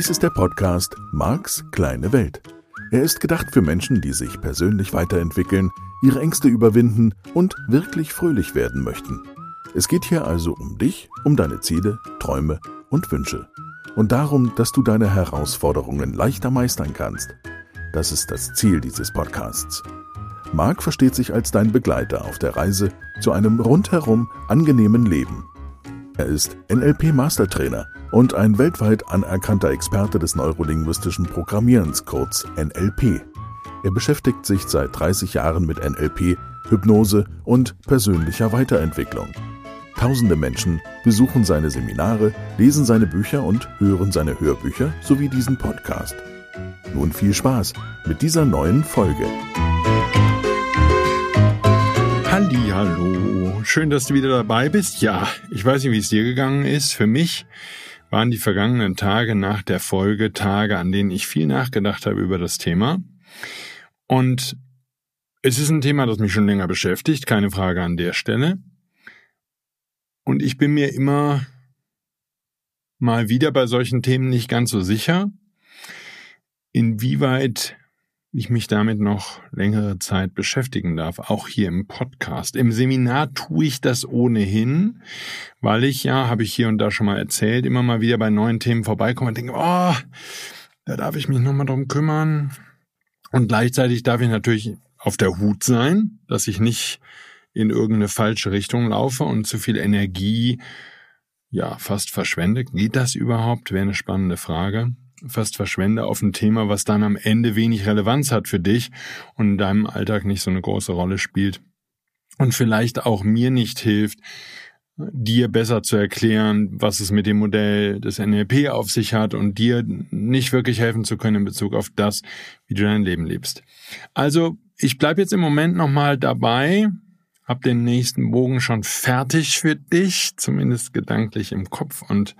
Dies ist der Podcast Marks kleine Welt. Er ist gedacht für Menschen, die sich persönlich weiterentwickeln, ihre Ängste überwinden und wirklich fröhlich werden möchten. Es geht hier also um dich, um deine Ziele, Träume und Wünsche. Und darum, dass du deine Herausforderungen leichter meistern kannst. Das ist das Ziel dieses Podcasts. Marc versteht sich als dein Begleiter auf der Reise zu einem rundherum angenehmen Leben. Er ist NLP-Mastertrainer und ein weltweit anerkannter Experte des neurolinguistischen Programmierens, kurz NLP. Er beschäftigt sich seit 30 Jahren mit NLP, Hypnose und persönlicher Weiterentwicklung. Tausende Menschen besuchen seine Seminare, lesen seine Bücher und hören seine Hörbücher sowie diesen Podcast. Nun viel Spaß mit dieser neuen Folge. Hallo, schön, dass du wieder dabei bist. Ja, ich weiß nicht, wie es dir gegangen ist. Für mich waren die vergangenen Tage nach der Folge Tage, an denen ich viel nachgedacht habe über das Thema. Und es ist ein Thema, das mich schon länger beschäftigt, keine Frage an der Stelle. Und ich bin mir immer mal wieder bei solchen Themen nicht ganz so sicher, inwieweit ich mich damit noch längere Zeit beschäftigen darf, auch hier im Podcast. Im Seminar tue ich das ohnehin, weil ich ja, habe ich hier und da schon mal erzählt, immer mal wieder bei neuen Themen vorbeikomme und denke, oh, da darf ich mich nochmal drum kümmern. Und gleichzeitig darf ich natürlich auf der Hut sein, dass ich nicht in irgendeine falsche Richtung laufe und zu viel Energie ja fast verschwende. Geht das überhaupt? Wäre eine spannende Frage fast verschwende auf ein Thema, was dann am Ende wenig Relevanz hat für dich und in deinem Alltag nicht so eine große Rolle spielt und vielleicht auch mir nicht hilft, dir besser zu erklären, was es mit dem Modell des NLP auf sich hat und dir nicht wirklich helfen zu können in Bezug auf das, wie du dein Leben lebst. Also, ich bleibe jetzt im Moment nochmal dabei, hab den nächsten Bogen schon fertig für dich, zumindest gedanklich im Kopf und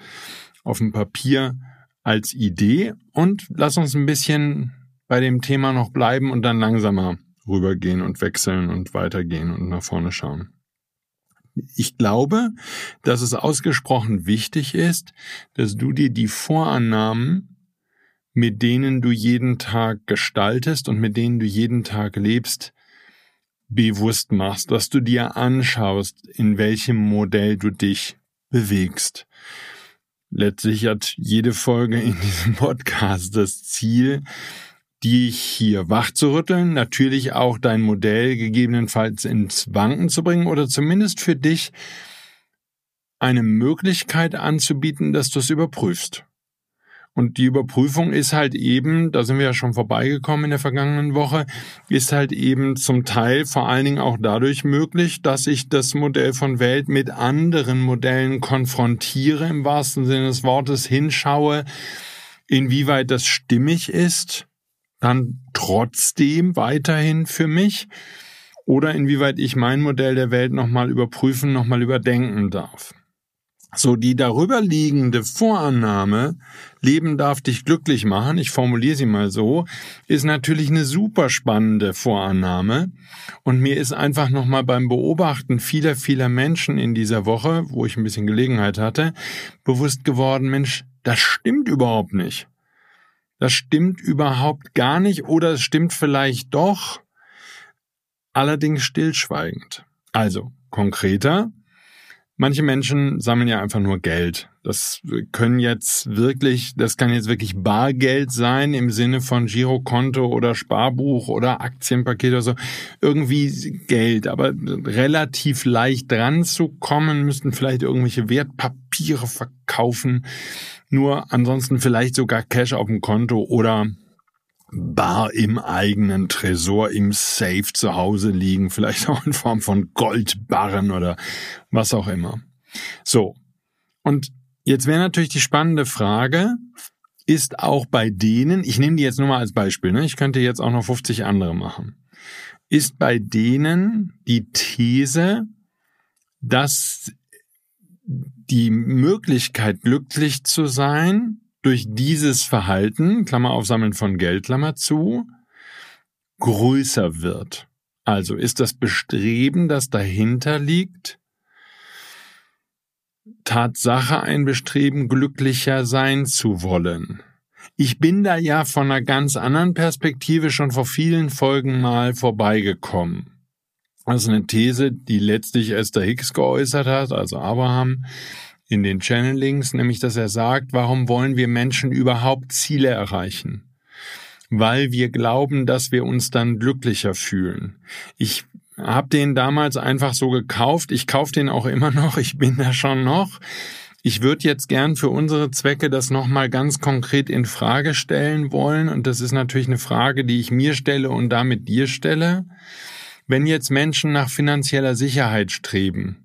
auf dem Papier als Idee und lass uns ein bisschen bei dem Thema noch bleiben und dann langsamer rübergehen und wechseln und weitergehen und nach vorne schauen. Ich glaube, dass es ausgesprochen wichtig ist, dass du dir die Vorannahmen, mit denen du jeden Tag gestaltest und mit denen du jeden Tag lebst, bewusst machst, dass du dir anschaust, in welchem Modell du dich bewegst. Letztlich hat jede Folge in diesem Podcast das Ziel, dich hier wach zu rütteln, natürlich auch dein Modell gegebenenfalls ins Wanken zu bringen oder zumindest für dich eine Möglichkeit anzubieten, dass du es überprüfst. Und die Überprüfung ist halt eben, da sind wir ja schon vorbeigekommen in der vergangenen Woche, ist halt eben zum Teil vor allen Dingen auch dadurch möglich, dass ich das Modell von Welt mit anderen Modellen konfrontiere, im wahrsten Sinne des Wortes hinschaue, inwieweit das stimmig ist, dann trotzdem weiterhin für mich, oder inwieweit ich mein Modell der Welt nochmal überprüfen, nochmal überdenken darf. So, die darüber liegende Vorannahme, Leben darf dich glücklich machen, ich formuliere sie mal so, ist natürlich eine super spannende Vorannahme. Und mir ist einfach nochmal beim Beobachten vieler, vieler Menschen in dieser Woche, wo ich ein bisschen Gelegenheit hatte, bewusst geworden, Mensch, das stimmt überhaupt nicht. Das stimmt überhaupt gar nicht oder es stimmt vielleicht doch, allerdings stillschweigend. Also, konkreter, Manche Menschen sammeln ja einfach nur Geld. Das können jetzt wirklich, das kann jetzt wirklich Bargeld sein im Sinne von Girokonto oder Sparbuch oder Aktienpaket oder so. Irgendwie Geld, aber relativ leicht dran zu kommen, müssten vielleicht irgendwelche Wertpapiere verkaufen. Nur ansonsten vielleicht sogar Cash auf dem Konto oder bar im eigenen Tresor im Safe zu Hause liegen, vielleicht auch in Form von Goldbarren oder was auch immer. So. Und jetzt wäre natürlich die spannende Frage, ist auch bei denen, ich nehme die jetzt nur mal als Beispiel, ne? ich könnte jetzt auch noch 50 andere machen, ist bei denen die These, dass die Möglichkeit, glücklich zu sein, durch dieses Verhalten, Klammer auf Sammeln von Geld, Klammer zu, größer wird. Also ist das Bestreben, das dahinter liegt, Tatsache ein Bestreben, glücklicher sein zu wollen. Ich bin da ja von einer ganz anderen Perspektive schon vor vielen Folgen mal vorbeigekommen. Das ist eine These, die letztlich Esther Hicks geäußert hat, also Abraham, in den Channelings, nämlich dass er sagt, warum wollen wir Menschen überhaupt Ziele erreichen? Weil wir glauben, dass wir uns dann glücklicher fühlen. Ich habe den damals einfach so gekauft. Ich kaufe den auch immer noch. Ich bin da schon noch. Ich würde jetzt gern für unsere Zwecke das nochmal ganz konkret in Frage stellen wollen. Und das ist natürlich eine Frage, die ich mir stelle und damit dir stelle. Wenn jetzt Menschen nach finanzieller Sicherheit streben,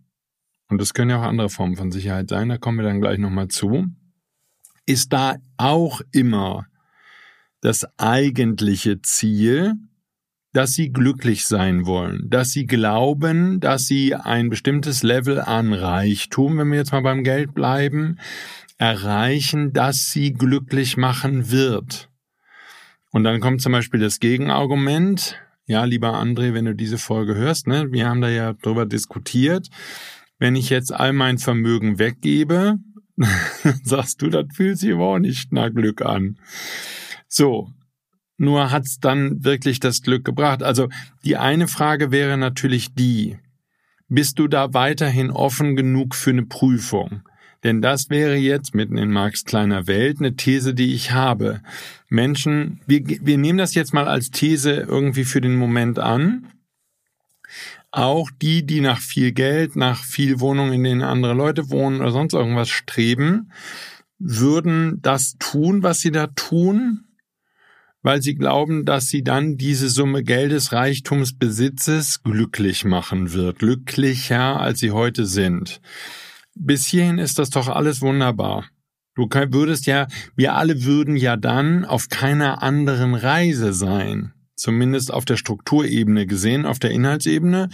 und das können ja auch andere Formen von Sicherheit sein, da kommen wir dann gleich nochmal zu, ist da auch immer das eigentliche Ziel, dass sie glücklich sein wollen, dass sie glauben, dass sie ein bestimmtes Level an Reichtum, wenn wir jetzt mal beim Geld bleiben, erreichen, das sie glücklich machen wird. Und dann kommt zum Beispiel das Gegenargument. Ja, lieber André, wenn du diese Folge hörst, ne, wir haben da ja drüber diskutiert. Wenn ich jetzt all mein Vermögen weggebe, sagst du, das fühlt sich aber auch nicht nach Glück an. So, nur hat's dann wirklich das Glück gebracht. Also die eine Frage wäre natürlich die, bist du da weiterhin offen genug für eine Prüfung? Denn das wäre jetzt mitten in Marx kleiner Welt eine These, die ich habe. Menschen, wir, wir nehmen das jetzt mal als These irgendwie für den Moment an. Auch die, die nach viel Geld, nach viel Wohnungen, in denen andere Leute wohnen oder sonst irgendwas streben, würden das tun, was sie da tun, weil sie glauben, dass sie dann diese Summe Geldes, Reichtums, Besitzes glücklich machen wird, glücklicher als sie heute sind. Bis hierhin ist das doch alles wunderbar. Du würdest ja, wir alle würden ja dann auf keiner anderen Reise sein. Zumindest auf der Strukturebene gesehen, auf der Inhaltsebene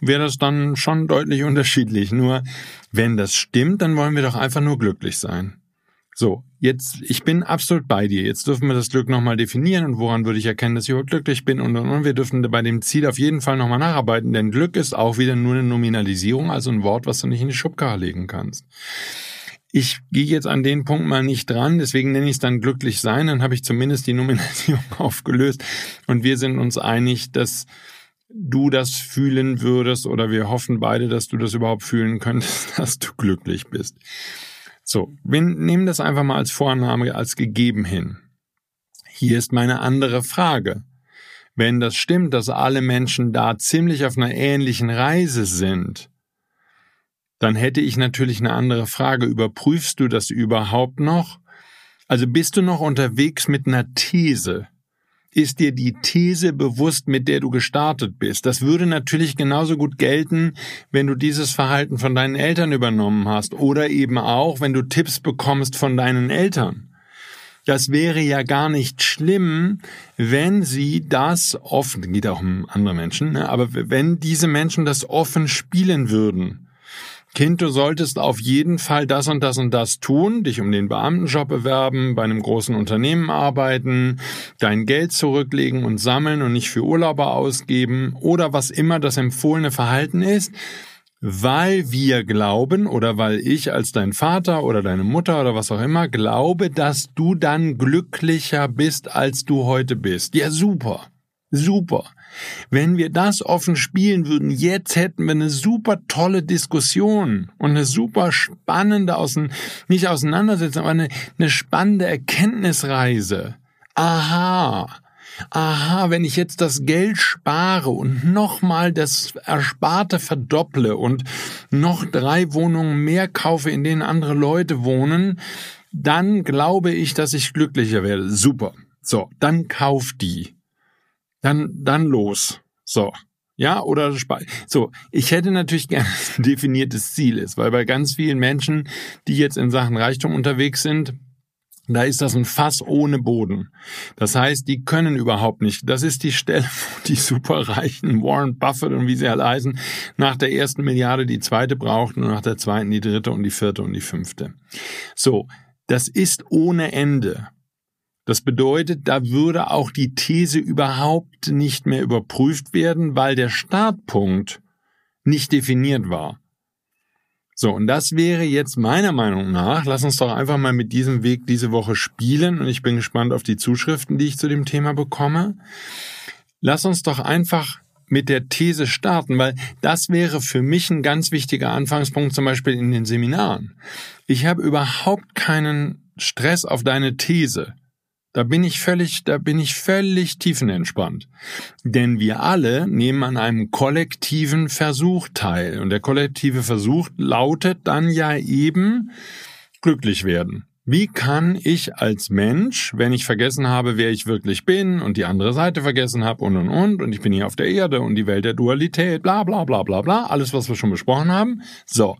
wäre das dann schon deutlich unterschiedlich. Nur wenn das stimmt, dann wollen wir doch einfach nur glücklich sein. So, jetzt, ich bin absolut bei dir. Jetzt dürfen wir das Glück nochmal definieren und woran würde ich erkennen, dass ich heute glücklich bin und, und, und wir dürfen bei dem Ziel auf jeden Fall nochmal nacharbeiten, denn Glück ist auch wieder nur eine Nominalisierung, also ein Wort, was du nicht in die Schubkarre legen kannst. Ich gehe jetzt an den Punkt mal nicht dran, deswegen nenne ich es dann glücklich sein, dann habe ich zumindest die Nominalisierung aufgelöst und wir sind uns einig, dass du das fühlen würdest oder wir hoffen beide, dass du das überhaupt fühlen könntest, dass du glücklich bist. So, wir nehmen das einfach mal als Vorname, als gegeben hin. Hier ist meine andere Frage. Wenn das stimmt, dass alle Menschen da ziemlich auf einer ähnlichen Reise sind, dann hätte ich natürlich eine andere Frage. Überprüfst du das überhaupt noch? Also bist du noch unterwegs mit einer These? ist dir die These bewusst, mit der du gestartet bist. Das würde natürlich genauso gut gelten, wenn du dieses Verhalten von deinen Eltern übernommen hast oder eben auch, wenn du Tipps bekommst von deinen Eltern. Das wäre ja gar nicht schlimm, wenn sie das offen, geht auch um andere Menschen, ne, aber wenn diese Menschen das offen spielen würden. Kind, du solltest auf jeden Fall das und das und das tun, dich um den Beamtenjob bewerben, bei einem großen Unternehmen arbeiten, dein Geld zurücklegen und sammeln und nicht für Urlauber ausgeben oder was immer das empfohlene Verhalten ist, weil wir glauben oder weil ich als dein Vater oder deine Mutter oder was auch immer glaube, dass du dann glücklicher bist, als du heute bist. Ja, super. Super. Wenn wir das offen spielen würden, jetzt hätten wir eine super tolle Diskussion und eine super spannende, nicht Auseinandersetzung, aber eine, eine spannende Erkenntnisreise. Aha. Aha, wenn ich jetzt das Geld spare und nochmal das Ersparte verdopple und noch drei Wohnungen mehr kaufe, in denen andere Leute wohnen, dann glaube ich, dass ich glücklicher werde. Super. So, dann kauf die dann, dann los. So. Ja, oder so. Ich hätte natürlich gerne ein definiertes Ziel ist, weil bei ganz vielen Menschen, die jetzt in Sachen Reichtum unterwegs sind, da ist das ein Fass ohne Boden. Das heißt, die können überhaupt nicht. Das ist die Stelle, wo die superreichen Warren Buffett und wie sie alle heißen, nach der ersten Milliarde die zweite brauchten und nach der zweiten die dritte und die vierte und die fünfte. So. Das ist ohne Ende. Das bedeutet, da würde auch die These überhaupt nicht mehr überprüft werden, weil der Startpunkt nicht definiert war. So, und das wäre jetzt meiner Meinung nach, lass uns doch einfach mal mit diesem Weg diese Woche spielen und ich bin gespannt auf die Zuschriften, die ich zu dem Thema bekomme. Lass uns doch einfach mit der These starten, weil das wäre für mich ein ganz wichtiger Anfangspunkt, zum Beispiel in den Seminaren. Ich habe überhaupt keinen Stress auf deine These. Da bin ich völlig, da bin ich völlig tiefenentspannt. Denn wir alle nehmen an einem kollektiven Versuch teil. Und der kollektive Versuch lautet dann ja eben glücklich werden. Wie kann ich als Mensch, wenn ich vergessen habe, wer ich wirklich bin und die andere Seite vergessen habe und und und und ich bin hier auf der Erde und die Welt der Dualität, bla bla bla bla bla, alles was wir schon besprochen haben. So.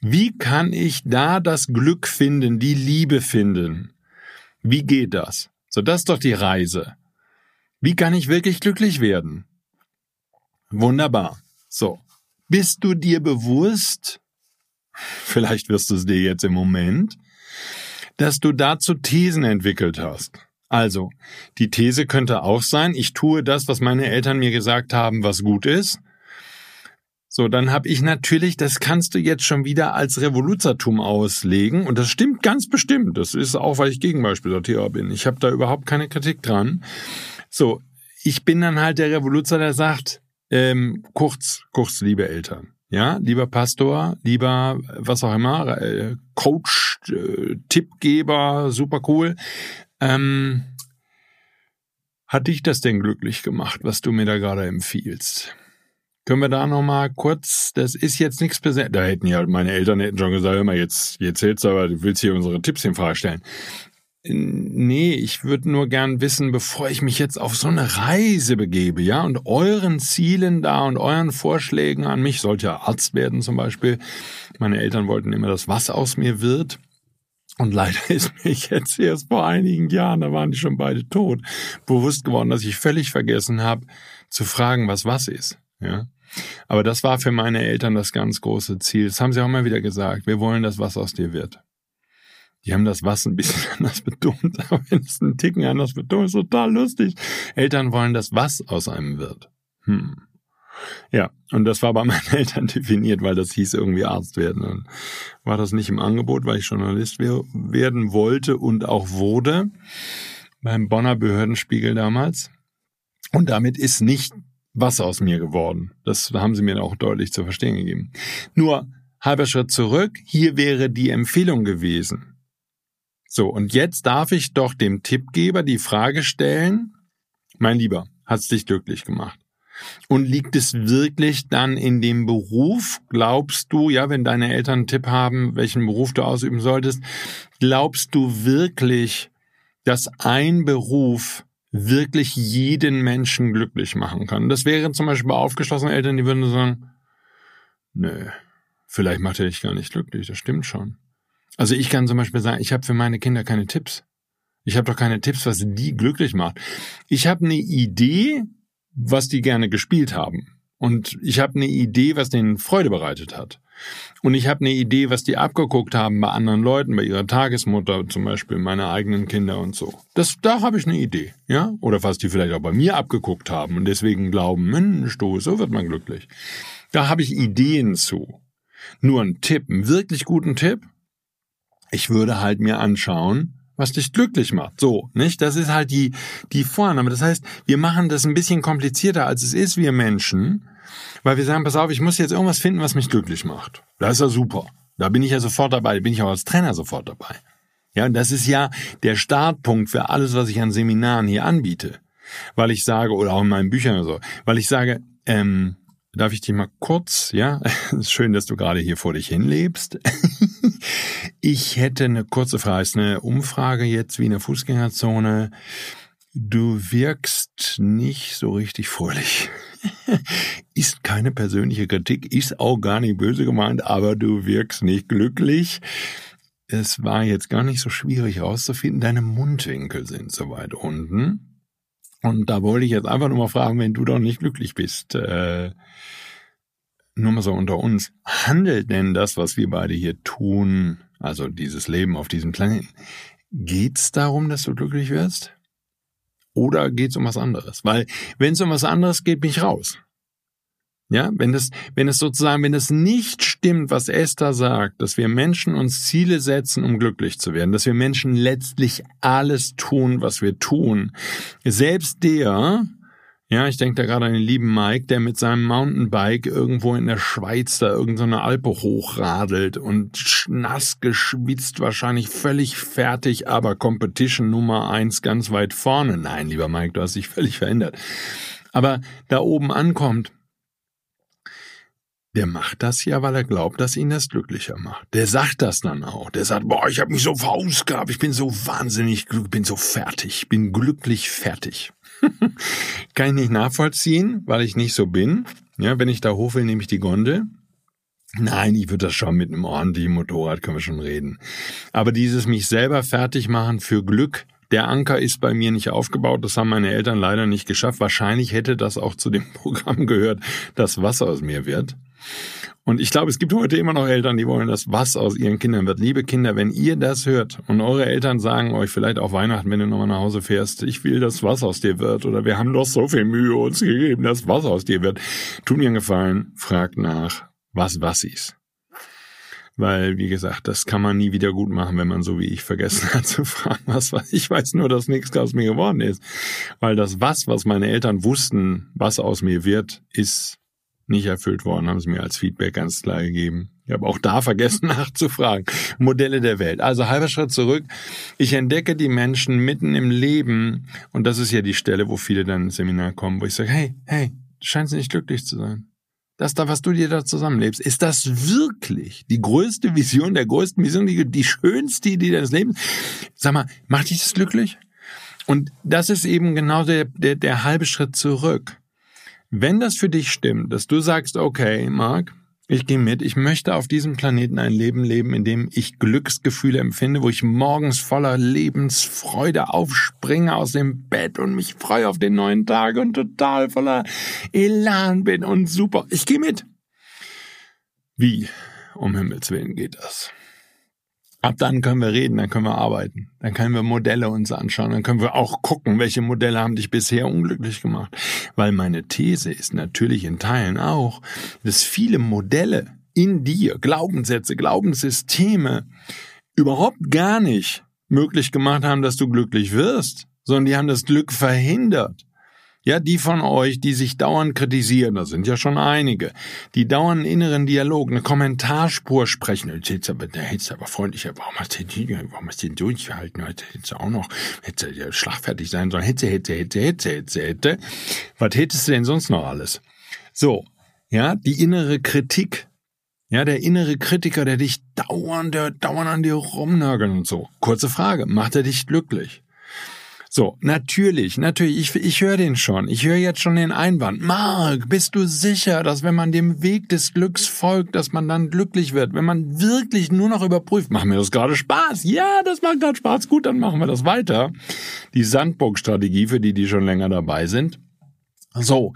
Wie kann ich da das Glück finden, die Liebe finden? Wie geht das? So, das ist doch die Reise. Wie kann ich wirklich glücklich werden? Wunderbar. So. Bist du dir bewusst, vielleicht wirst du es dir jetzt im Moment, dass du dazu Thesen entwickelt hast? Also, die These könnte auch sein, ich tue das, was meine Eltern mir gesagt haben, was gut ist, so, dann habe ich natürlich, das kannst du jetzt schon wieder als Revoluzertum auslegen und das stimmt ganz bestimmt. Das ist auch, weil ich Gegenbeispielsortierer bin. Ich habe da überhaupt keine Kritik dran. So, ich bin dann halt der Revoluzer, der sagt, ähm, kurz, kurz, liebe Eltern, ja, lieber Pastor, lieber was auch immer, äh, Coach, äh, Tippgeber, super cool. Ähm, hat dich das denn glücklich gemacht, was du mir da gerade empfiehlst? Können wir da nochmal kurz, das ist jetzt nichts Besonderes. Da hätten ja meine Eltern hätten schon gesagt, hör jetzt, jetzt zählt's aber, du willst hier unsere Tipps in Frage stellen. Nee, ich würde nur gern wissen, bevor ich mich jetzt auf so eine Reise begebe, ja, und euren Zielen da und euren Vorschlägen an mich, sollte ja Arzt werden zum Beispiel. Meine Eltern wollten immer, dass was aus mir wird. Und leider ist mir jetzt erst vor einigen Jahren, da waren die schon beide tot, bewusst geworden, dass ich völlig vergessen habe, zu fragen, was was ist. Ja. Aber das war für meine Eltern das ganz große Ziel. Das haben sie auch immer wieder gesagt. Wir wollen, dass was aus dir wird. Die haben das was ein bisschen anders betont, aber wenn es einen Ticken anders betont, ist total lustig. Eltern wollen, dass was aus einem wird. Hm. Ja, und das war bei meinen Eltern definiert, weil das hieß irgendwie Arzt werden. Dann war das nicht im Angebot, weil ich Journalist werden wollte und auch wurde. Beim Bonner Behördenspiegel damals. Und damit ist nicht was aus mir geworden. Das haben sie mir auch deutlich zu verstehen gegeben. Nur halber Schritt zurück, hier wäre die Empfehlung gewesen. So, und jetzt darf ich doch dem Tippgeber die Frage stellen, mein Lieber, hat's dich glücklich gemacht? Und liegt es wirklich dann in dem Beruf? Glaubst du, ja, wenn deine Eltern einen Tipp haben, welchen Beruf du ausüben solltest, glaubst du wirklich, dass ein Beruf wirklich jeden Menschen glücklich machen kann. Das wären zum Beispiel bei aufgeschlossenen Eltern, die würden sagen, nö, vielleicht macht er dich gar nicht glücklich, das stimmt schon. Also ich kann zum Beispiel sagen, ich habe für meine Kinder keine Tipps. Ich habe doch keine Tipps, was die glücklich macht. Ich habe eine Idee, was die gerne gespielt haben. Und ich habe eine Idee, was denen Freude bereitet hat. Und ich habe eine Idee, was die abgeguckt haben bei anderen Leuten, bei ihrer Tagesmutter zum Beispiel, meine eigenen Kinder und so. Das, da habe ich eine Idee, ja? Oder was die vielleicht auch bei mir abgeguckt haben und deswegen glauben, Mensch, du, so wird man glücklich. Da habe ich Ideen zu. Nur ein Tipp, einen wirklich guten Tipp. Ich würde halt mir anschauen, was dich glücklich macht. So, nicht? Das ist halt die, die Vorname. Das heißt, wir machen das ein bisschen komplizierter, als es ist, wir Menschen, weil wir sagen, pass auf, ich muss jetzt irgendwas finden, was mich glücklich macht. Das ist ja super. Da bin ich ja sofort dabei, da bin ich auch als Trainer sofort dabei. Ja, und das ist ja der Startpunkt für alles, was ich an Seminaren hier anbiete. Weil ich sage, oder auch in meinen Büchern oder so, weil ich sage, ähm, darf ich dich mal kurz, ja, schön, dass du gerade hier vor dich hinlebst. ich hätte eine kurze Frage, ist eine Umfrage jetzt wie in der Fußgängerzone. Du wirkst nicht so richtig fröhlich. ist keine persönliche Kritik, ist auch gar nicht böse gemeint, aber du wirkst nicht glücklich. Es war jetzt gar nicht so schwierig herauszufinden, deine Mundwinkel sind so weit unten. Und da wollte ich jetzt einfach nur mal fragen, wenn du doch nicht glücklich bist, äh, nur mal so unter uns, handelt denn das, was wir beide hier tun, also dieses Leben auf diesem Planeten, geht's darum, dass du glücklich wirst? Oder geht's um was anderes? Weil, wenn es um was anderes geht, bin ich raus. Ja, wenn das, wenn es sozusagen, wenn es nicht stimmt, was Esther sagt, dass wir Menschen uns Ziele setzen, um glücklich zu werden, dass wir Menschen letztlich alles tun, was wir tun, selbst der, ja, ich denke da gerade an den lieben Mike, der mit seinem Mountainbike irgendwo in der Schweiz da irgendeine Alpe hochradelt und nass geschwitzt, wahrscheinlich völlig fertig, aber Competition Nummer eins ganz weit vorne. Nein, lieber Mike, du hast dich völlig verändert. Aber da oben ankommt, der macht das ja, weil er glaubt, dass ihn das glücklicher macht. Der sagt das dann auch. Der sagt, boah, ich habe mich so verausgabt, ich bin so wahnsinnig, ich bin so fertig, bin glücklich fertig. Kann ich nicht nachvollziehen, weil ich nicht so bin. Ja, wenn ich da hoch will, nehme ich die Gondel. Nein, ich würde das schon mit einem ordentlichen Motorrad, können wir schon reden. Aber dieses mich selber fertig machen für Glück, der Anker ist bei mir nicht aufgebaut. Das haben meine Eltern leider nicht geschafft. Wahrscheinlich hätte das auch zu dem Programm gehört, dass Wasser aus mir wird. Und ich glaube, es gibt heute immer noch Eltern, die wollen, dass was aus ihren Kindern wird. Liebe Kinder, wenn ihr das hört und eure Eltern sagen euch vielleicht auch Weihnachten, wenn du nochmal nach Hause fährst, ich will, dass was aus dir wird oder wir haben doch so viel Mühe uns gegeben, dass was aus dir wird. Tut mir einen Gefallen, fragt nach, was was ist. Weil, wie gesagt, das kann man nie wieder gut machen, wenn man so wie ich vergessen hat zu fragen, was was. Ich weiß nur, dass nichts aus mir geworden ist. Weil das was, was meine Eltern wussten, was aus mir wird, ist nicht erfüllt worden, haben sie mir als Feedback ganz klar gegeben. Ich habe auch da vergessen nachzufragen. Modelle der Welt. Also halber Schritt zurück. Ich entdecke die Menschen mitten im Leben und das ist ja die Stelle, wo viele dann ins Seminar kommen, wo ich sage, hey, hey, du scheinst nicht glücklich zu sein. Das da, was du dir da zusammenlebst, ist das wirklich die größte Vision, der größten Vision, die, die schönste Idee deines Lebens? Sag mal, macht dich das glücklich? Und das ist eben genau der, der, der halbe Schritt zurück. Wenn das für dich stimmt, dass du sagst, okay, Marc, ich gehe mit, ich möchte auf diesem Planeten ein Leben leben, in dem ich Glücksgefühle empfinde, wo ich morgens voller Lebensfreude aufspringe aus dem Bett und mich freue auf den neuen Tag und total voller Elan bin und super. Ich gehe mit. Wie, um Himmels Willen, geht das? Ab dann können wir reden, dann können wir arbeiten, dann können wir Modelle uns anschauen, dann können wir auch gucken, welche Modelle haben dich bisher unglücklich gemacht. Weil meine These ist natürlich in Teilen auch, dass viele Modelle in dir, Glaubenssätze, Glaubenssysteme überhaupt gar nicht möglich gemacht haben, dass du glücklich wirst, sondern die haben das Glück verhindert. Ja, die von euch, die sich dauernd kritisieren, das sind ja schon einige, die dauernd einen inneren Dialog, eine Kommentarspur sprechen. Jetzt aber, der hättest aber freundlicher, warum hast du den, warum hast du den durchgehalten? Hättest du auch noch, hätte ja schlagfertig sein sollen, hätte, hätte, hätte, hätte, hätte, hätte. Was hättest du denn sonst noch alles? So, ja, die innere Kritik. Ja, der innere Kritiker, der dich dauernd, der dauernd an dir rumnörgelt und so. Kurze Frage, macht er dich glücklich? So, natürlich, natürlich, ich, ich höre den schon. Ich höre jetzt schon den Einwand. Mark, bist du sicher, dass wenn man dem Weg des Glücks folgt, dass man dann glücklich wird? Wenn man wirklich nur noch überprüft, macht mir das gerade Spaß? Ja, das macht gerade Spaß. Gut, dann machen wir das weiter. Die Sandburg-Strategie, für die, die schon länger dabei sind. So,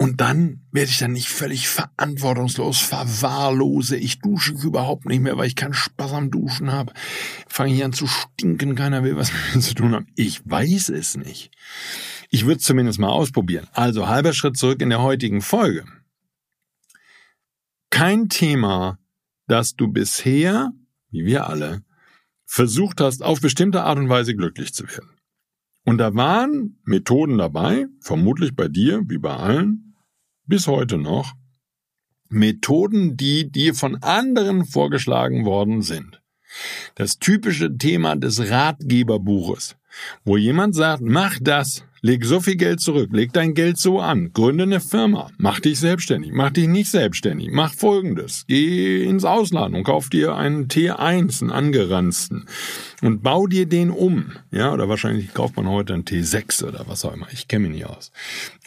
und dann werde ich dann nicht völlig verantwortungslos, verwahrlose. Ich dusche überhaupt nicht mehr, weil ich keinen Spaß am Duschen habe. Fange hier an zu stinken, keiner will was mit mir zu tun haben. Ich weiß es nicht. Ich würde es zumindest mal ausprobieren. Also halber Schritt zurück in der heutigen Folge. Kein Thema, das du bisher, wie wir alle, versucht hast, auf bestimmte Art und Weise glücklich zu werden. Und da waren Methoden dabei, vermutlich bei dir wie bei allen, bis heute noch Methoden, die dir von anderen vorgeschlagen worden sind. Das typische Thema des Ratgeberbuches, wo jemand sagt, mach das, leg so viel Geld zurück, leg dein Geld so an, gründe eine Firma, mach dich selbstständig, mach dich nicht selbstständig, mach folgendes, geh ins Ausland und kauf dir einen T1, einen angeranzten und bau dir den um, ja, oder wahrscheinlich kauft man heute einen T6 oder was auch immer, ich kenne mich nicht aus.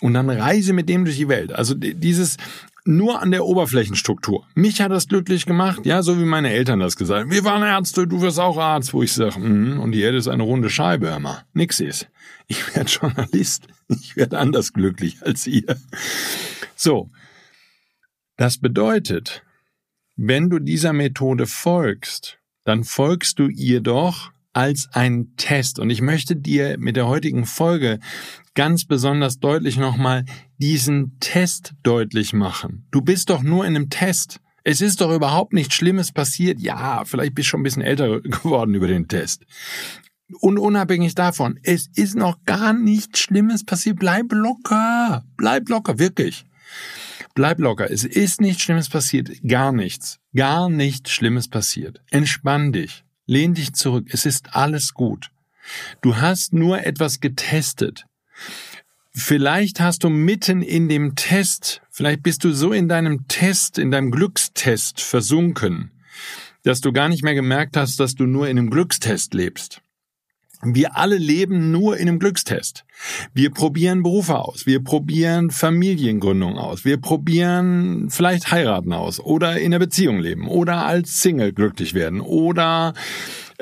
Und dann reise mit dem durch die Welt. Also dieses nur an der Oberflächenstruktur. Mich hat das glücklich gemacht, ja, so wie meine Eltern das gesagt haben. Wir waren Ärzte, du wirst auch Arzt, wo ich sage, mm, und die Erde ist eine runde Scheibe, hör mal. Nix ist. Ich werde Journalist. Ich werde anders glücklich als ihr. So. Das bedeutet, wenn du dieser Methode folgst, dann folgst du ihr doch als ein Test. Und ich möchte dir mit der heutigen Folge ganz besonders deutlich nochmal diesen Test deutlich machen. Du bist doch nur in einem Test. Es ist doch überhaupt nichts Schlimmes passiert. Ja, vielleicht bist du schon ein bisschen älter geworden über den Test. Und unabhängig davon, es ist noch gar nichts Schlimmes passiert. Bleib locker. Bleib locker, wirklich. Bleib locker. Es ist nichts Schlimmes passiert. Gar nichts. Gar nichts Schlimmes passiert. Entspann dich. Lehn dich zurück. Es ist alles gut. Du hast nur etwas getestet. Vielleicht hast du mitten in dem Test, vielleicht bist du so in deinem Test, in deinem Glückstest versunken, dass du gar nicht mehr gemerkt hast, dass du nur in einem Glückstest lebst. Wir alle leben nur in einem Glückstest. Wir probieren Berufe aus, wir probieren Familiengründung aus, wir probieren vielleicht heiraten aus oder in einer Beziehung leben oder als Single glücklich werden oder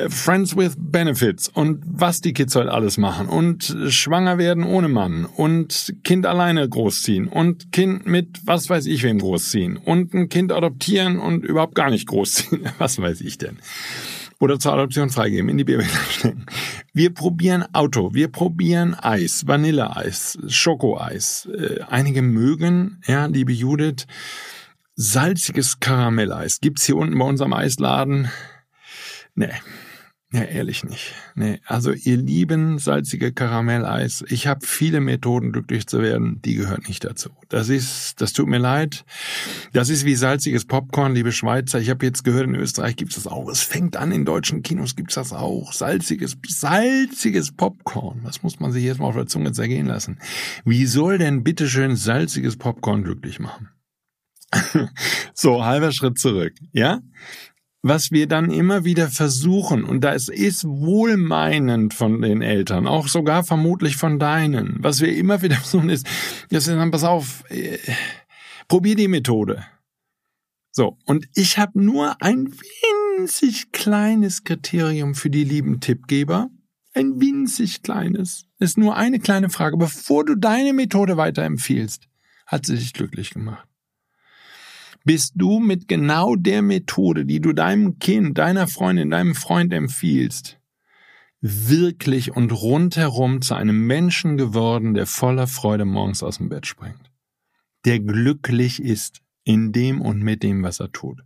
Friends with Benefits und was die Kids heute alles machen und schwanger werden ohne Mann und Kind alleine großziehen und Kind mit was weiß ich wem großziehen und ein Kind adoptieren und überhaupt gar nicht großziehen. Was weiß ich denn? oder zur Adoption freigeben, in die Babykleidung stecken. Wir probieren Auto, wir probieren Eis, Vanilleeis, Schokoeis. Äh, einige mögen, ja, liebe Judith, salziges Karamelleis. Gibt's hier unten bei unserem Eisladen? Nee, ja, ehrlich nicht. Nee, also ihr lieben salzige Karamelleis, ich habe viele Methoden glücklich zu werden, die gehört nicht dazu. Das ist, das tut mir leid. Das ist wie salziges Popcorn, liebe Schweizer. Ich habe jetzt gehört, in Österreich gibt's das auch. Es fängt an, in deutschen Kinos gibt's das auch. Salziges, salziges Popcorn. Das muss man sich jetzt mal auf der Zunge zergehen lassen. Wie soll denn bitteschön salziges Popcorn glücklich machen? so, halber Schritt zurück, ja? Was wir dann immer wieder versuchen, und das ist wohlmeinend von den Eltern, auch sogar vermutlich von deinen, was wir immer wieder versuchen ist, dass wir sagen, pass auf, äh, probier die Methode. So, und ich habe nur ein winzig kleines Kriterium für die lieben Tippgeber. Ein winzig kleines. Ist nur eine kleine Frage. Bevor du deine Methode weiterempfiehlst, hat sie dich glücklich gemacht bist du mit genau der Methode, die du deinem Kind, deiner Freundin, deinem Freund empfiehlst, wirklich und rundherum zu einem Menschen geworden, der voller Freude morgens aus dem Bett springt. Der glücklich ist in dem und mit dem, was er tut.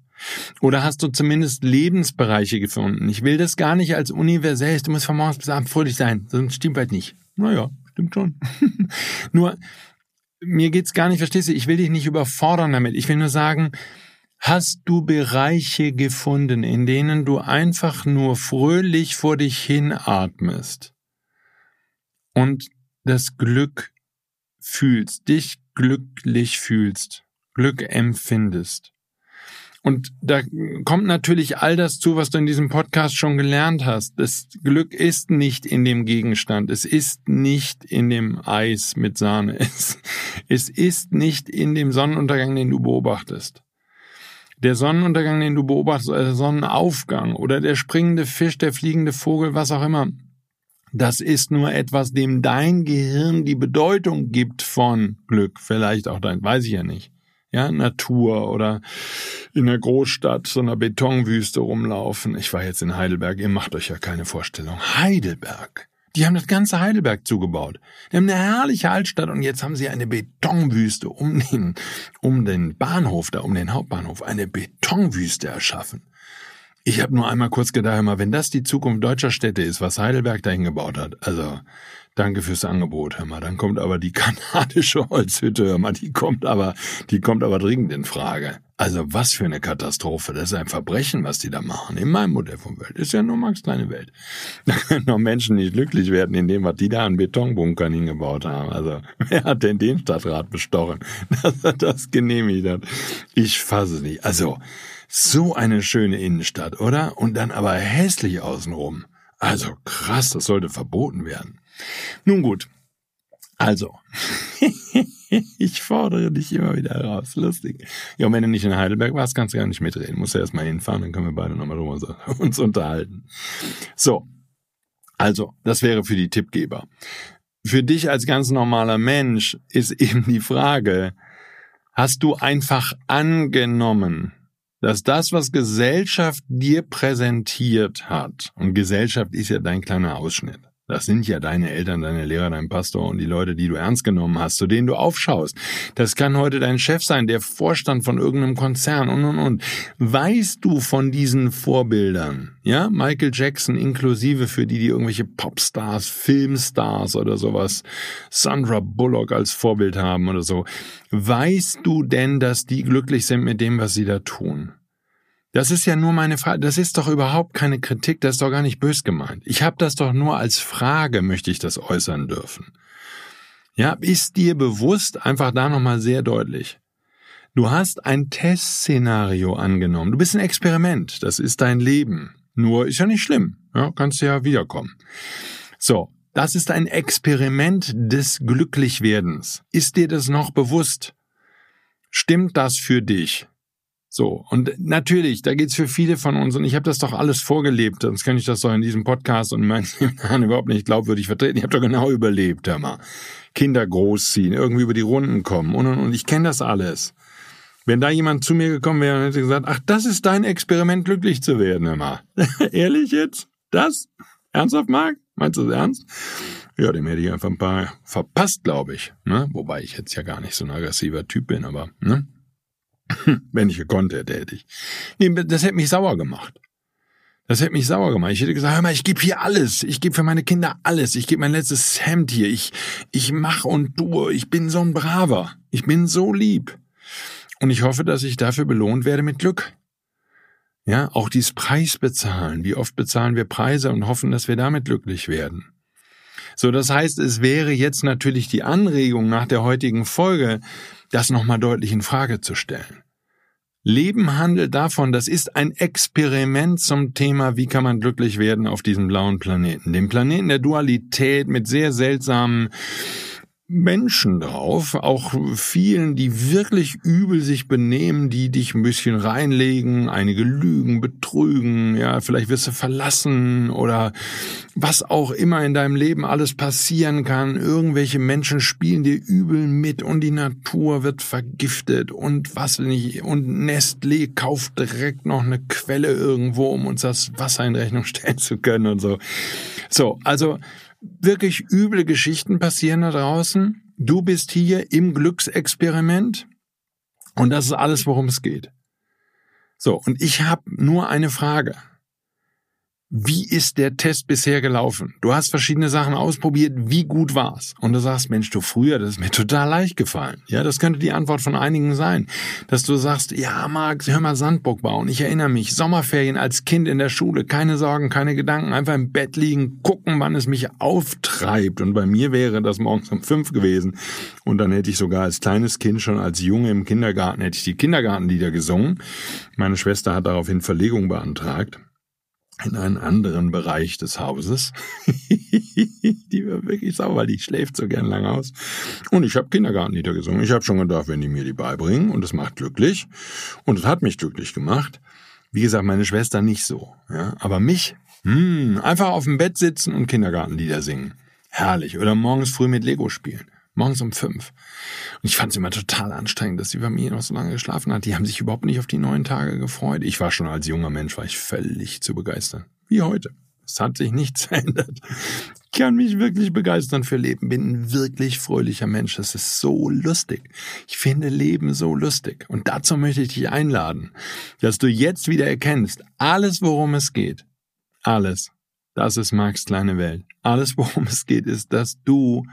Oder hast du zumindest Lebensbereiche gefunden? Ich will das gar nicht als universell. Du musst von morgens bis abends fröhlich sein. Sonst stimmt halt nicht. Naja, stimmt schon. Nur, mir geht's gar nicht, verstehst du, ich will dich nicht überfordern damit. Ich will nur sagen, hast du Bereiche gefunden, in denen du einfach nur fröhlich vor dich hin atmest und das Glück fühlst, dich glücklich fühlst, Glück empfindest. Und da kommt natürlich all das zu, was du in diesem Podcast schon gelernt hast. Das Glück ist nicht in dem Gegenstand. Es ist nicht in dem Eis mit Sahne. Es, es ist nicht in dem Sonnenuntergang, den du beobachtest. Der Sonnenuntergang, den du beobachtest, oder der Sonnenaufgang oder der springende Fisch, der fliegende Vogel, was auch immer. Das ist nur etwas, dem dein Gehirn die Bedeutung gibt von Glück. Vielleicht auch dein, weiß ich ja nicht ja, Natur oder in der Großstadt, so einer Betonwüste rumlaufen. Ich war jetzt in Heidelberg, ihr macht euch ja keine Vorstellung. Heidelberg. Die haben das ganze Heidelberg zugebaut. Die haben eine herrliche Altstadt und jetzt haben sie eine Betonwüste um den, um den Bahnhof da, um den Hauptbahnhof, eine Betonwüste erschaffen. Ich habe nur einmal kurz gedacht, wenn das die Zukunft deutscher Städte ist, was Heidelberg dahin gebaut hat, also Danke fürs Angebot, hör mal. Dann kommt aber die kanadische Holzhütte, hör mal, die kommt aber, die kommt aber dringend in Frage. Also was für eine Katastrophe. Das ist ein Verbrechen, was die da machen. In meinem Modell von Welt. Ist ja nur Max kleine Welt. Da können doch Menschen nicht glücklich werden in dem, was die da an Betonbunkern hingebaut haben. Also wer hat denn den Stadtrat bestochen, dass er das genehmigt hat? Ich fasse es nicht. Also so eine schöne Innenstadt, oder? Und dann aber hässlich außenrum. Also krass, das sollte verboten werden. Nun gut. Also, ich fordere dich immer wieder heraus. Lustig. Ja, und wenn du nicht in Heidelberg warst, kannst du gar nicht mitreden. Musst du erstmal hinfahren, dann können wir beide nochmal drüber uns unterhalten. So. Also, das wäre für die Tippgeber. Für dich als ganz normaler Mensch ist eben die Frage, hast du einfach angenommen, dass das, was Gesellschaft dir präsentiert hat, und Gesellschaft ist ja dein kleiner Ausschnitt, Das sind ja deine Eltern, deine Lehrer, dein Pastor und die Leute, die du ernst genommen hast, zu denen du aufschaust. Das kann heute dein Chef sein, der Vorstand von irgendeinem Konzern und, und, und. Weißt du von diesen Vorbildern? Ja, Michael Jackson inklusive für die, die irgendwelche Popstars, Filmstars oder sowas, Sandra Bullock als Vorbild haben oder so. Weißt du denn, dass die glücklich sind mit dem, was sie da tun? Das ist ja nur meine Frage. Das ist doch überhaupt keine Kritik, das ist doch gar nicht bös gemeint. Ich habe das doch nur als Frage, möchte ich das äußern dürfen. Ja, ist dir bewusst, einfach da nochmal sehr deutlich. Du hast ein Testszenario angenommen. Du bist ein Experiment. Das ist dein Leben. Nur ist ja nicht schlimm. Ja, kannst ja wiederkommen. So. Das ist ein Experiment des Glücklichwerdens. Ist dir das noch bewusst? Stimmt das für dich? So, und natürlich, da geht's für viele von uns, und ich habe das doch alles vorgelebt, sonst kann ich das doch in diesem Podcast und in meinen überhaupt nicht glaubwürdig vertreten. Ich habe doch genau überlebt, hör mal. Kinder großziehen, irgendwie über die Runden kommen und, und, und ich kenne das alles. Wenn da jemand zu mir gekommen wäre und hätte gesagt, ach, das ist dein Experiment, glücklich zu werden, hör mal. Ehrlich jetzt? Das? Ernsthaft, Marc? Meinst du das ernst? Ja, dem hätte ich einfach ein paar verpasst, glaube ich. Ne? Wobei ich jetzt ja gar nicht so ein aggressiver Typ bin, aber ne? Wenn ich gekonnt hätte, hätte ich. Nee, das hätte mich sauer gemacht. Das hätte mich sauer gemacht. Ich hätte gesagt, hör mal, ich gebe hier alles. Ich gebe für meine Kinder alles. Ich gebe mein letztes Hemd hier. Ich, ich mach und tue. Ich bin so ein Braver. Ich bin so lieb. Und ich hoffe, dass ich dafür belohnt werde mit Glück. Ja, auch dieses Preis bezahlen. Wie oft bezahlen wir Preise und hoffen, dass wir damit glücklich werden? So, das heißt, es wäre jetzt natürlich die Anregung nach der heutigen Folge, das nochmal deutlich in Frage zu stellen. Leben handelt davon, das ist ein Experiment zum Thema, wie kann man glücklich werden auf diesem blauen Planeten. Dem Planeten der Dualität mit sehr seltsamen Menschen drauf, auch vielen, die wirklich übel sich benehmen, die dich ein bisschen reinlegen, einige lügen, betrügen, ja, vielleicht wirst du verlassen oder was auch immer in deinem Leben alles passieren kann. Irgendwelche Menschen spielen dir übel mit und die Natur wird vergiftet und was nicht, und Nestlé kauft direkt noch eine Quelle irgendwo, um uns das Wasser in Rechnung stellen zu können und so. So, also, wirklich üble Geschichten passieren da draußen. Du bist hier im Glücksexperiment und das ist alles, worum es geht. So, und ich habe nur eine Frage. Wie ist der Test bisher gelaufen? Du hast verschiedene Sachen ausprobiert. Wie gut war's? Und du sagst, Mensch, du früher, das ist mir total leicht gefallen. Ja, das könnte die Antwort von einigen sein. Dass du sagst, ja, Marc, hör mal Sandburg bauen. Ich erinnere mich, Sommerferien als Kind in der Schule. Keine Sorgen, keine Gedanken. Einfach im Bett liegen, gucken, wann es mich auftreibt. Und bei mir wäre das morgens um fünf gewesen. Und dann hätte ich sogar als kleines Kind schon als Junge im Kindergarten, hätte ich die Kindergartenlieder gesungen. Meine Schwester hat daraufhin Verlegung beantragt in einen anderen Bereich des Hauses. die war wirklich sauer, weil die schläft so gern lang aus. Und ich habe Kindergartenlieder gesungen. Ich habe schon gedacht, wenn die mir die beibringen und es macht glücklich und es hat mich glücklich gemacht. Wie gesagt, meine Schwester nicht so, ja, aber mich, hm, einfach auf dem Bett sitzen und Kindergartenlieder singen. Herrlich. Oder morgens früh mit Lego spielen morgens um fünf. Und ich fand es immer total anstrengend, dass die Familie noch so lange geschlafen hat. Die haben sich überhaupt nicht auf die neuen Tage gefreut. Ich war schon als junger Mensch, war ich völlig zu begeistern. Wie heute. Es hat sich nichts verändert. Ich kann mich wirklich begeistern für Leben. Bin ein wirklich fröhlicher Mensch. Das ist so lustig. Ich finde Leben so lustig. Und dazu möchte ich dich einladen, dass du jetzt wieder erkennst, alles, worum es geht, alles, das ist Marks kleine Welt. Alles, worum es geht, ist, dass du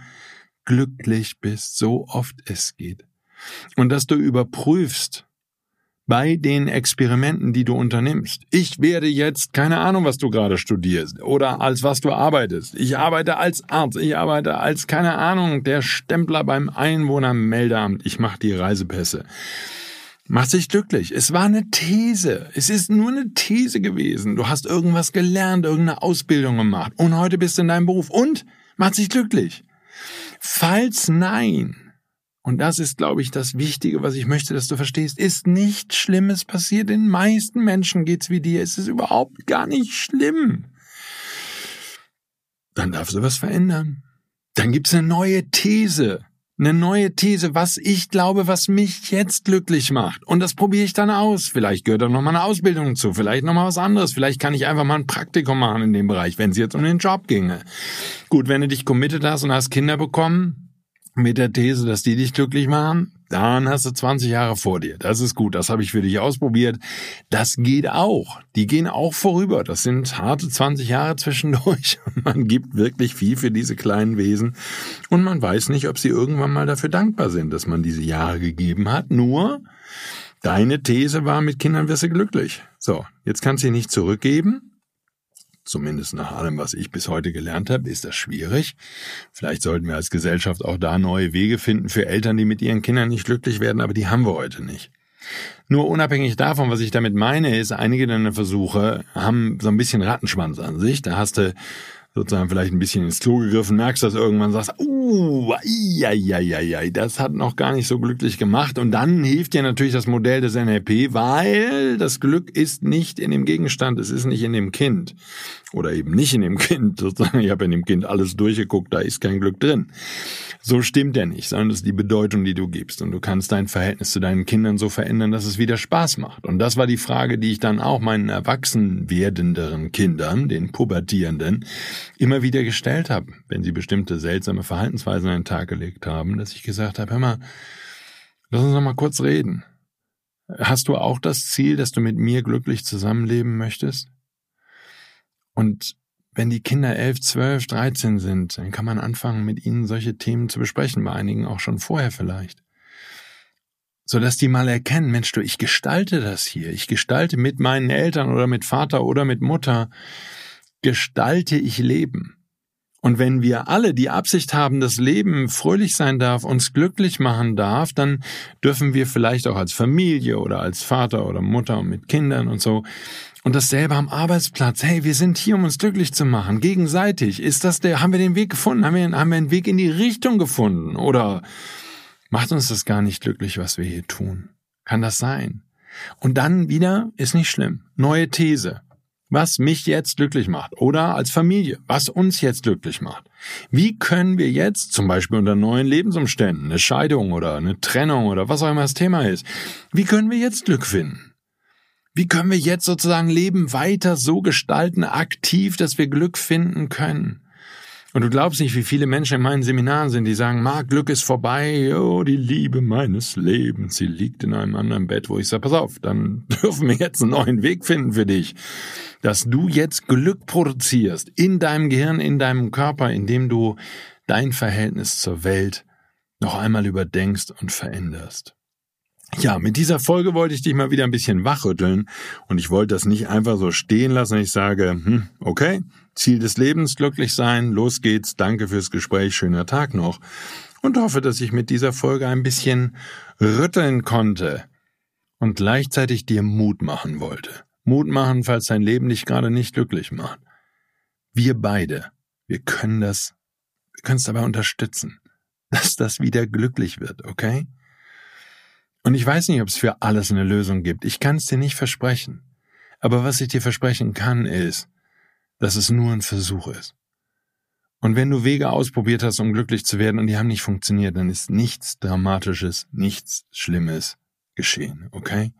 glücklich bist, so oft es geht. Und dass du überprüfst bei den Experimenten, die du unternimmst. Ich werde jetzt, keine Ahnung, was du gerade studierst oder als was du arbeitest. Ich arbeite als Arzt, ich arbeite als, keine Ahnung, der Stempler beim Einwohnermeldeamt. Ich mache die Reisepässe. Mach dich glücklich. Es war eine These. Es ist nur eine These gewesen. Du hast irgendwas gelernt, irgendeine Ausbildung gemacht und heute bist du in deinem Beruf und mach dich glücklich. Falls nein, und das ist, glaube ich, das Wichtige, was ich möchte, dass du verstehst, ist nichts Schlimmes passiert. Den meisten Menschen geht's wie dir. Es ist überhaupt gar nicht schlimm. Dann darfst du was verändern. Dann gibt's eine neue These, eine neue These, was ich glaube, was mich jetzt glücklich macht. Und das probiere ich dann aus. Vielleicht gehört da noch mal eine Ausbildung zu, vielleicht noch mal was anderes. Vielleicht kann ich einfach mal ein Praktikum machen in dem Bereich, wenn es jetzt um den Job ginge. Gut, wenn du dich committed hast und hast Kinder bekommen, mit der These, dass die dich glücklich machen, dann hast du 20 Jahre vor dir. Das ist gut, das habe ich für dich ausprobiert. Das geht auch. Die gehen auch vorüber. Das sind harte 20 Jahre zwischendurch. Man gibt wirklich viel für diese kleinen Wesen und man weiß nicht, ob sie irgendwann mal dafür dankbar sind, dass man diese Jahre gegeben hat. Nur deine These war, mit Kindern wirst du glücklich. So, jetzt kannst du sie nicht zurückgeben zumindest nach allem, was ich bis heute gelernt habe, ist das schwierig. Vielleicht sollten wir als Gesellschaft auch da neue Wege finden für Eltern, die mit ihren Kindern nicht glücklich werden, aber die haben wir heute nicht. Nur unabhängig davon, was ich damit meine, ist, einige deiner Versuche haben so ein bisschen Rattenschwanz an sich. Da hast du sozusagen vielleicht ein bisschen ins Klo gegriffen, merkst das irgendwann, sagst, uh, ja, ja, ja, ja, das hat noch gar nicht so glücklich gemacht. Und dann hilft dir natürlich das Modell des NLP, weil das Glück ist nicht in dem Gegenstand, es ist nicht in dem Kind. Oder eben nicht in dem Kind. Sozusagen, ich habe in dem Kind alles durchgeguckt, da ist kein Glück drin. So stimmt er nicht, sondern das ist die Bedeutung, die du gibst. Und du kannst dein Verhältnis zu deinen Kindern so verändern, dass es wieder Spaß macht. Und das war die Frage, die ich dann auch meinen erwachsen werdenderen Kindern, den Pubertierenden, immer wieder gestellt habe, wenn sie bestimmte seltsame Verhaltensweisen an den Tag gelegt haben, dass ich gesagt habe, hör mal, lass uns noch mal kurz reden. Hast du auch das Ziel, dass du mit mir glücklich zusammenleben möchtest? Und wenn die Kinder elf, zwölf, dreizehn sind, dann kann man anfangen, mit ihnen solche Themen zu besprechen, bei einigen auch schon vorher vielleicht. Sodass die mal erkennen, Mensch, du, ich gestalte das hier. Ich gestalte mit meinen Eltern oder mit Vater oder mit Mutter, gestalte ich Leben. Und wenn wir alle die Absicht haben, dass Leben fröhlich sein darf, uns glücklich machen darf, dann dürfen wir vielleicht auch als Familie oder als Vater oder Mutter mit Kindern und so und dasselbe am Arbeitsplatz. Hey, wir sind hier, um uns glücklich zu machen, gegenseitig. Ist das der, haben wir den Weg gefunden? Haben wir, haben wir einen Weg in die Richtung gefunden? Oder macht uns das gar nicht glücklich, was wir hier tun? Kann das sein? Und dann wieder, ist nicht schlimm. Neue These. Was mich jetzt glücklich macht. Oder als Familie. Was uns jetzt glücklich macht. Wie können wir jetzt, zum Beispiel unter neuen Lebensumständen, eine Scheidung oder eine Trennung oder was auch immer das Thema ist, wie können wir jetzt Glück finden? Wie können wir jetzt sozusagen Leben weiter so gestalten, aktiv, dass wir Glück finden können? Und du glaubst nicht, wie viele Menschen in meinen Seminaren sind, die sagen, Marc, Glück ist vorbei, oh, die Liebe meines Lebens, sie liegt in einem anderen Bett, wo ich sage, pass auf, dann dürfen wir jetzt einen neuen Weg finden für dich, dass du jetzt Glück produzierst in deinem Gehirn, in deinem Körper, indem du dein Verhältnis zur Welt noch einmal überdenkst und veränderst. Ja, mit dieser Folge wollte ich dich mal wieder ein bisschen wachrütteln und ich wollte das nicht einfach so stehen lassen. Ich sage, hm, okay, Ziel des Lebens, glücklich sein, los geht's, danke fürs Gespräch, schöner Tag noch und hoffe, dass ich mit dieser Folge ein bisschen rütteln konnte und gleichzeitig dir Mut machen wollte. Mut machen, falls dein Leben dich gerade nicht glücklich macht. Wir beide, wir können das, wir können es dabei unterstützen, dass das wieder glücklich wird, okay? Und ich weiß nicht, ob es für alles eine Lösung gibt. Ich kann es dir nicht versprechen. Aber was ich dir versprechen kann, ist, dass es nur ein Versuch ist. Und wenn du Wege ausprobiert hast, um glücklich zu werden und die haben nicht funktioniert, dann ist nichts Dramatisches, nichts Schlimmes geschehen, okay?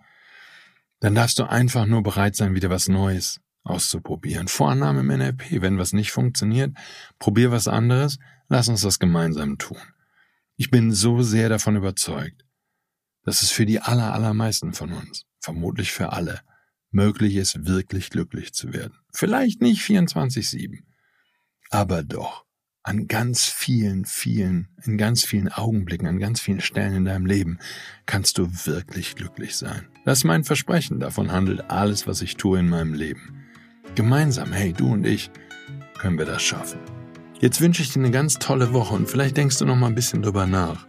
Dann darfst du einfach nur bereit sein, wieder was Neues auszuprobieren. Vorannahme im NLP. Wenn was nicht funktioniert, probier was anderes, lass uns das gemeinsam tun. Ich bin so sehr davon überzeugt, dass es für die aller, allermeisten von uns, vermutlich für alle, möglich ist, wirklich glücklich zu werden. Vielleicht nicht 24-7, aber doch an ganz vielen, vielen, in ganz vielen Augenblicken, an ganz vielen Stellen in deinem Leben kannst du wirklich glücklich sein. Das ist mein Versprechen, davon handelt alles, was ich tue in meinem Leben. Gemeinsam, hey, du und ich, können wir das schaffen. Jetzt wünsche ich dir eine ganz tolle Woche und vielleicht denkst du noch mal ein bisschen drüber nach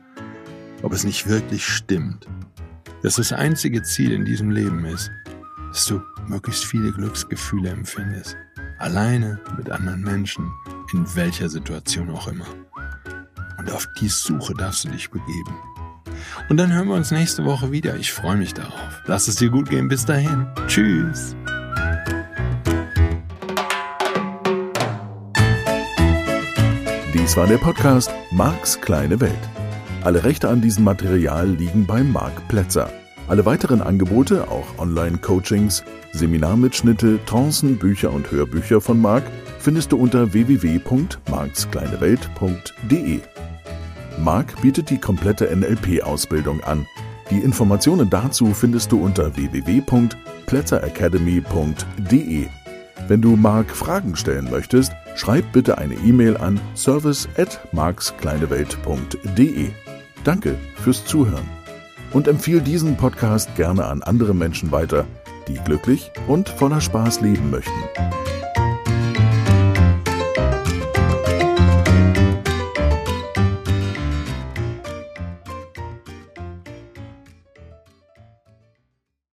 ob es nicht wirklich stimmt, dass das einzige Ziel in diesem Leben ist, dass du möglichst viele Glücksgefühle empfindest. Alleine mit anderen Menschen, in welcher Situation auch immer. Und auf die Suche darfst du dich begeben. Und dann hören wir uns nächste Woche wieder. Ich freue mich darauf. Lass es dir gut gehen. Bis dahin. Tschüss. Dies war der Podcast Marks kleine Welt. Alle Rechte an diesem Material liegen bei Marc Plätzer. Alle weiteren Angebote, auch Online-Coachings, Seminarmitschnitte, Trancen, Bücher und Hörbücher von Marc findest du unter www.markskleinewelt.de. Marc bietet die komplette NLP-Ausbildung an. Die Informationen dazu findest du unter www.plätzeracademy.de. Wenn du Marc Fragen stellen möchtest, schreib bitte eine E-Mail an service at markskleinewelt.de. Danke fürs Zuhören und empfiehl diesen Podcast gerne an andere Menschen weiter, die glücklich und voller Spaß leben möchten.